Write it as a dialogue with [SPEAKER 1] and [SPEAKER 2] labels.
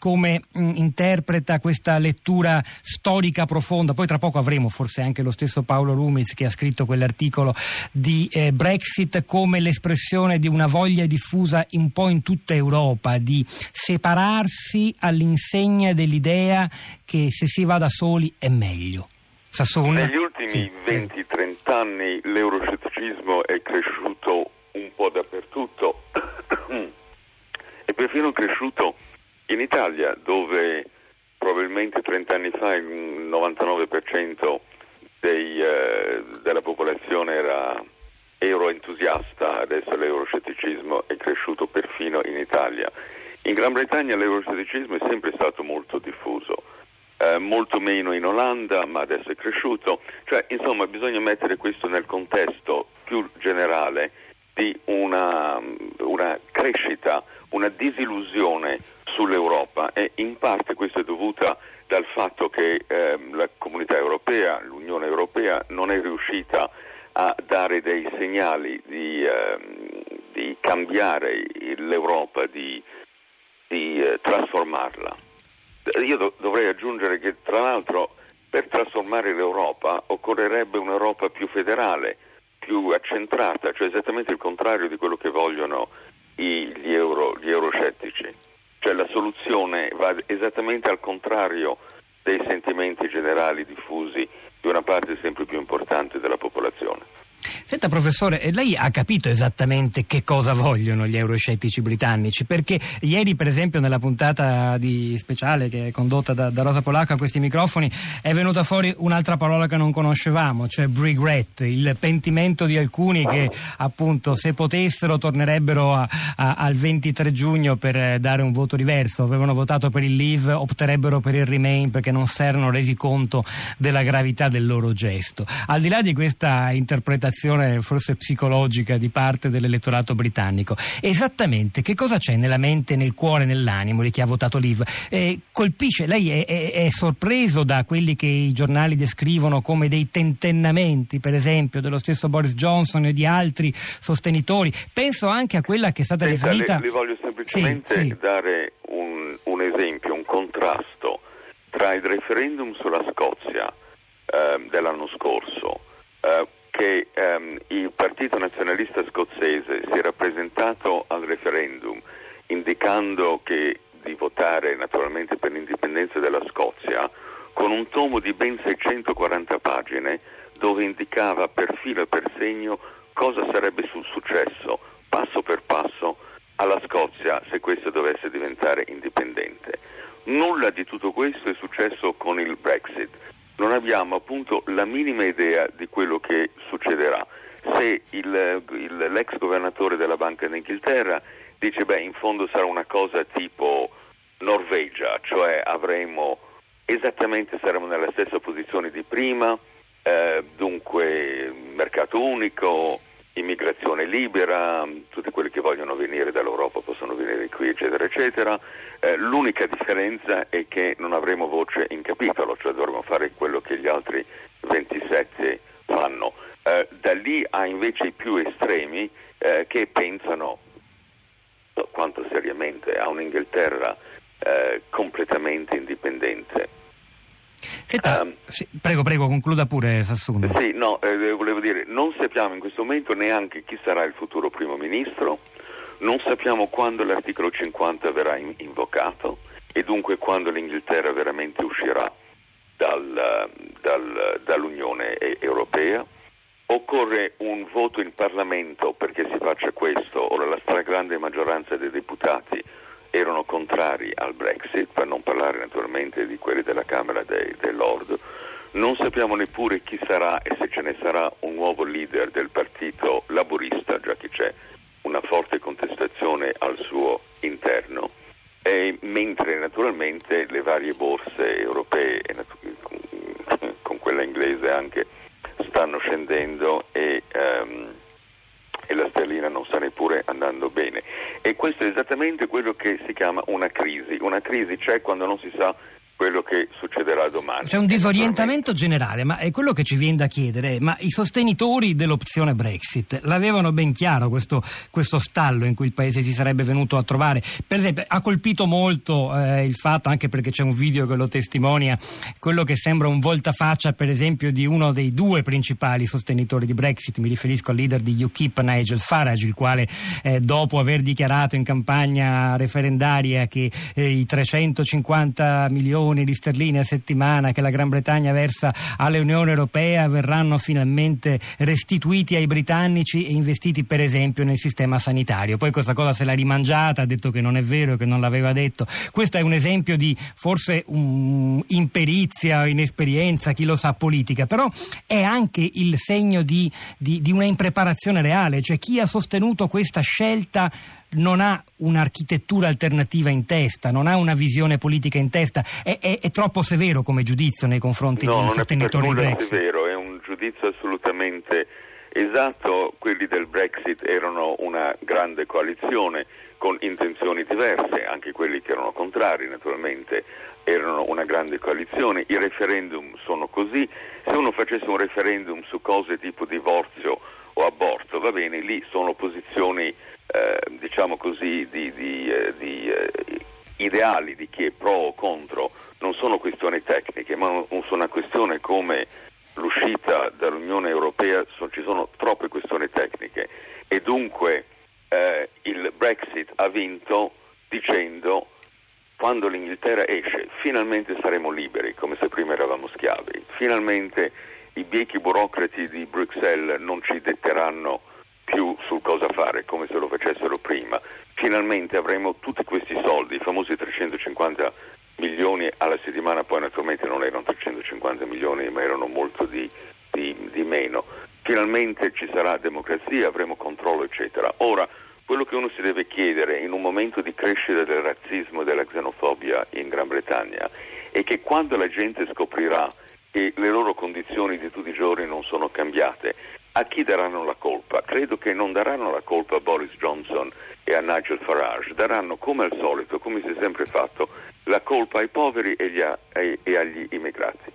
[SPEAKER 1] come mh, interpreta questa lettura storica profonda. Poi tra poco avremo forse anche lo stesso Paolo Lumiz che ha scritto quell'articolo di eh, Brexit come l'espressione di una voglia diffusa un po' in tutta Europa di separarsi all'insegna dell'idea che se si va da soli è meglio.
[SPEAKER 2] Sassoon? Negli ultimi sì. 20-30 anni l'euroscetticismo è cresciuto un po' dappertutto è perfino cresciuto in Italia dove probabilmente 30 anni fa il 99% dei, eh, della popolazione era euroentusiasta, adesso l'euroscetticismo è cresciuto perfino in Italia. In Gran Bretagna l'euroscetticismo è sempre stato molto diffuso, eh, molto meno in Olanda, ma adesso è cresciuto. Cioè, insomma, bisogna mettere questo nel contesto più generale di una, una crescita, una disillusione sull'Europa e in parte questo è dovuta dal fatto che eh, la comunità europea, l'Unione europea non è riuscita a dare dei segnali di, eh, di cambiare l'Europa, di, di eh, trasformarla. Io do- dovrei aggiungere che tra l'altro per trasformare l'Europa occorrerebbe un'Europa più federale, più accentrata, cioè esattamente il contrario di quello che vogliono gli, euro, gli euroscettici. Cioè la soluzione va esattamente al contrario dei sentimenti generali diffusi di una parte sempre più importante della popolazione.
[SPEAKER 1] Senta professore, lei ha capito esattamente che cosa vogliono gli euroscettici britannici? Perché ieri per esempio nella puntata speciale che è condotta da, da Rosa Polacco a questi microfoni è venuta fuori un'altra parola che non conoscevamo, cioè regret, il pentimento di alcuni che appunto se potessero tornerebbero a, a, al 23 giugno per dare un voto diverso, avevano votato per il leave, opterebbero per il remain perché non si erano resi conto della gravità del loro gesto. Al di là di questa interpretazione manipolazione forse psicologica di parte dell'elettorato britannico. Esattamente che cosa c'è nella mente, nel cuore, nell'animo di chi ha votato Liv? Eh, colpisce, lei è, è, è, sorpreso da quelli che i giornali descrivono come dei tentennamenti, per esempio, dello stesso Boris Johnson e di altri sostenitori. Penso anche a quella che è stata
[SPEAKER 2] Senta,
[SPEAKER 1] riferita...
[SPEAKER 2] Le, le voglio semplicemente sì, sì. dare un, un, esempio, un contrasto tra il referendum sulla Scozia eh, dell'anno scorso eh, che ehm, il Partito Nazionalista Scozzese si è presentato al referendum indicando che di votare naturalmente per l'indipendenza della Scozia con un tomo di ben 640 pagine dove indicava per filo e per segno cosa sarebbe successo passo per passo alla Scozia se questa dovesse diventare indipendente. Nulla di tutto questo è successo con il Brexit non abbiamo appunto la minima idea di quello che succederà. Se il, il, l'ex governatore della Banca d'Inghilterra dice beh in fondo sarà una cosa tipo Norvegia, cioè avremo esattamente saremo nella stessa posizione di prima, eh, dunque mercato unico, immigrazione libera, tutti quelli che vogliono venire dall'Europa possono venire qui, eccetera, eccetera. Eh, l'unica differenza è che non avremo voce in capitolo, cioè dovremo fare quello che gli altri 27 fanno. Eh, da lì a invece i più estremi eh, che pensano quanto seriamente a un'Inghilterra eh, completamente indipendente
[SPEAKER 1] Senta, um, sì, prego, prego, concluda pure Sassuno.
[SPEAKER 2] Sì, no, eh, volevo dire, non sappiamo in questo momento neanche chi sarà il futuro primo ministro, non sappiamo quando l'articolo 50 verrà in, invocato e dunque quando l'Inghilterra veramente uscirà dal, dal, dall'Unione Europea. Occorre un voto in Parlamento perché si faccia questo, ora la stragrande maggioranza dei deputati erano contrari al Brexit, per non parlare naturalmente di quelli della Camera dei, dei Lord. Non sappiamo neppure chi sarà e se ce ne sarà un nuovo leader del partito laburista, già che c'è una forte contestazione al suo interno, e mentre naturalmente le varie borse europee, con quella inglese anche, stanno scendendo e um, e la sterlina non sta neppure andando bene. E questo è esattamente quello che si chiama una crisi. Una crisi c'è quando non si sa quello che succederà domani.
[SPEAKER 1] C'è un disorientamento generale, ma è quello che ci viene da chiedere. Ma i sostenitori dell'opzione Brexit l'avevano ben chiaro questo, questo stallo in cui il paese si sarebbe venuto a trovare. Per esempio, ha colpito molto eh, il fatto, anche perché c'è un video che lo testimonia, quello che sembra un voltafaccia, per esempio, di uno dei due principali sostenitori di Brexit. Mi riferisco al leader di UKIP, Nigel Farage, il quale, eh, dopo aver dichiarato in campagna referendaria che eh, i 350 milioni milioni di sterline a settimana che la Gran Bretagna versa all'Unione Europea verranno finalmente restituiti ai britannici e investiti per esempio nel sistema sanitario. Poi questa cosa se l'ha rimangiata, ha detto che non è vero, che non l'aveva detto. Questo è un esempio di forse um, imperizia, inesperienza, chi lo sa, politica, però è anche il segno di, di, di una impreparazione reale, cioè chi ha sostenuto questa scelta non ha un'architettura alternativa in testa, non ha una visione politica in testa, è, è, è troppo severo come giudizio nei confronti
[SPEAKER 2] no,
[SPEAKER 1] dei sostenitori
[SPEAKER 2] di
[SPEAKER 1] Brexit.
[SPEAKER 2] No, è severo, è un giudizio assolutamente esatto, quelli del Brexit erano una grande coalizione con intenzioni diverse, anche quelli che erano contrari naturalmente erano una grande coalizione, i referendum sono così, se uno facesse un referendum su cose tipo divorzio o aborto, va bene, lì sono posizioni eh, diciamo così, di, di, eh, di eh, ideali di chi è pro o contro, non sono questioni tecniche, ma sono una questione come l'uscita dall'Unione Europea, ci sono troppe questioni tecniche. E dunque eh, il Brexit ha vinto dicendo quando l'Inghilterra esce finalmente saremo liberi come se prima eravamo schiavi, finalmente i biechi burocrati di Bruxelles non ci detteranno sul cosa fare come se lo facessero prima. Finalmente avremo tutti questi soldi, i famosi 350 milioni alla settimana, poi naturalmente non erano 350 milioni ma erano molto di, di, di meno. Finalmente ci sarà democrazia, avremo controllo eccetera. Ora, quello che uno si deve chiedere in un momento di crescita del razzismo e della xenofobia in Gran Bretagna è che quando la gente scoprirà che le loro condizioni di tutti i giorni non sono cambiate, a chi daranno la colpa? Credo che non daranno la colpa a Boris Johnson e a Nigel Farage, daranno come al solito, come si è sempre fatto, la colpa ai poveri e, e agli immigrati.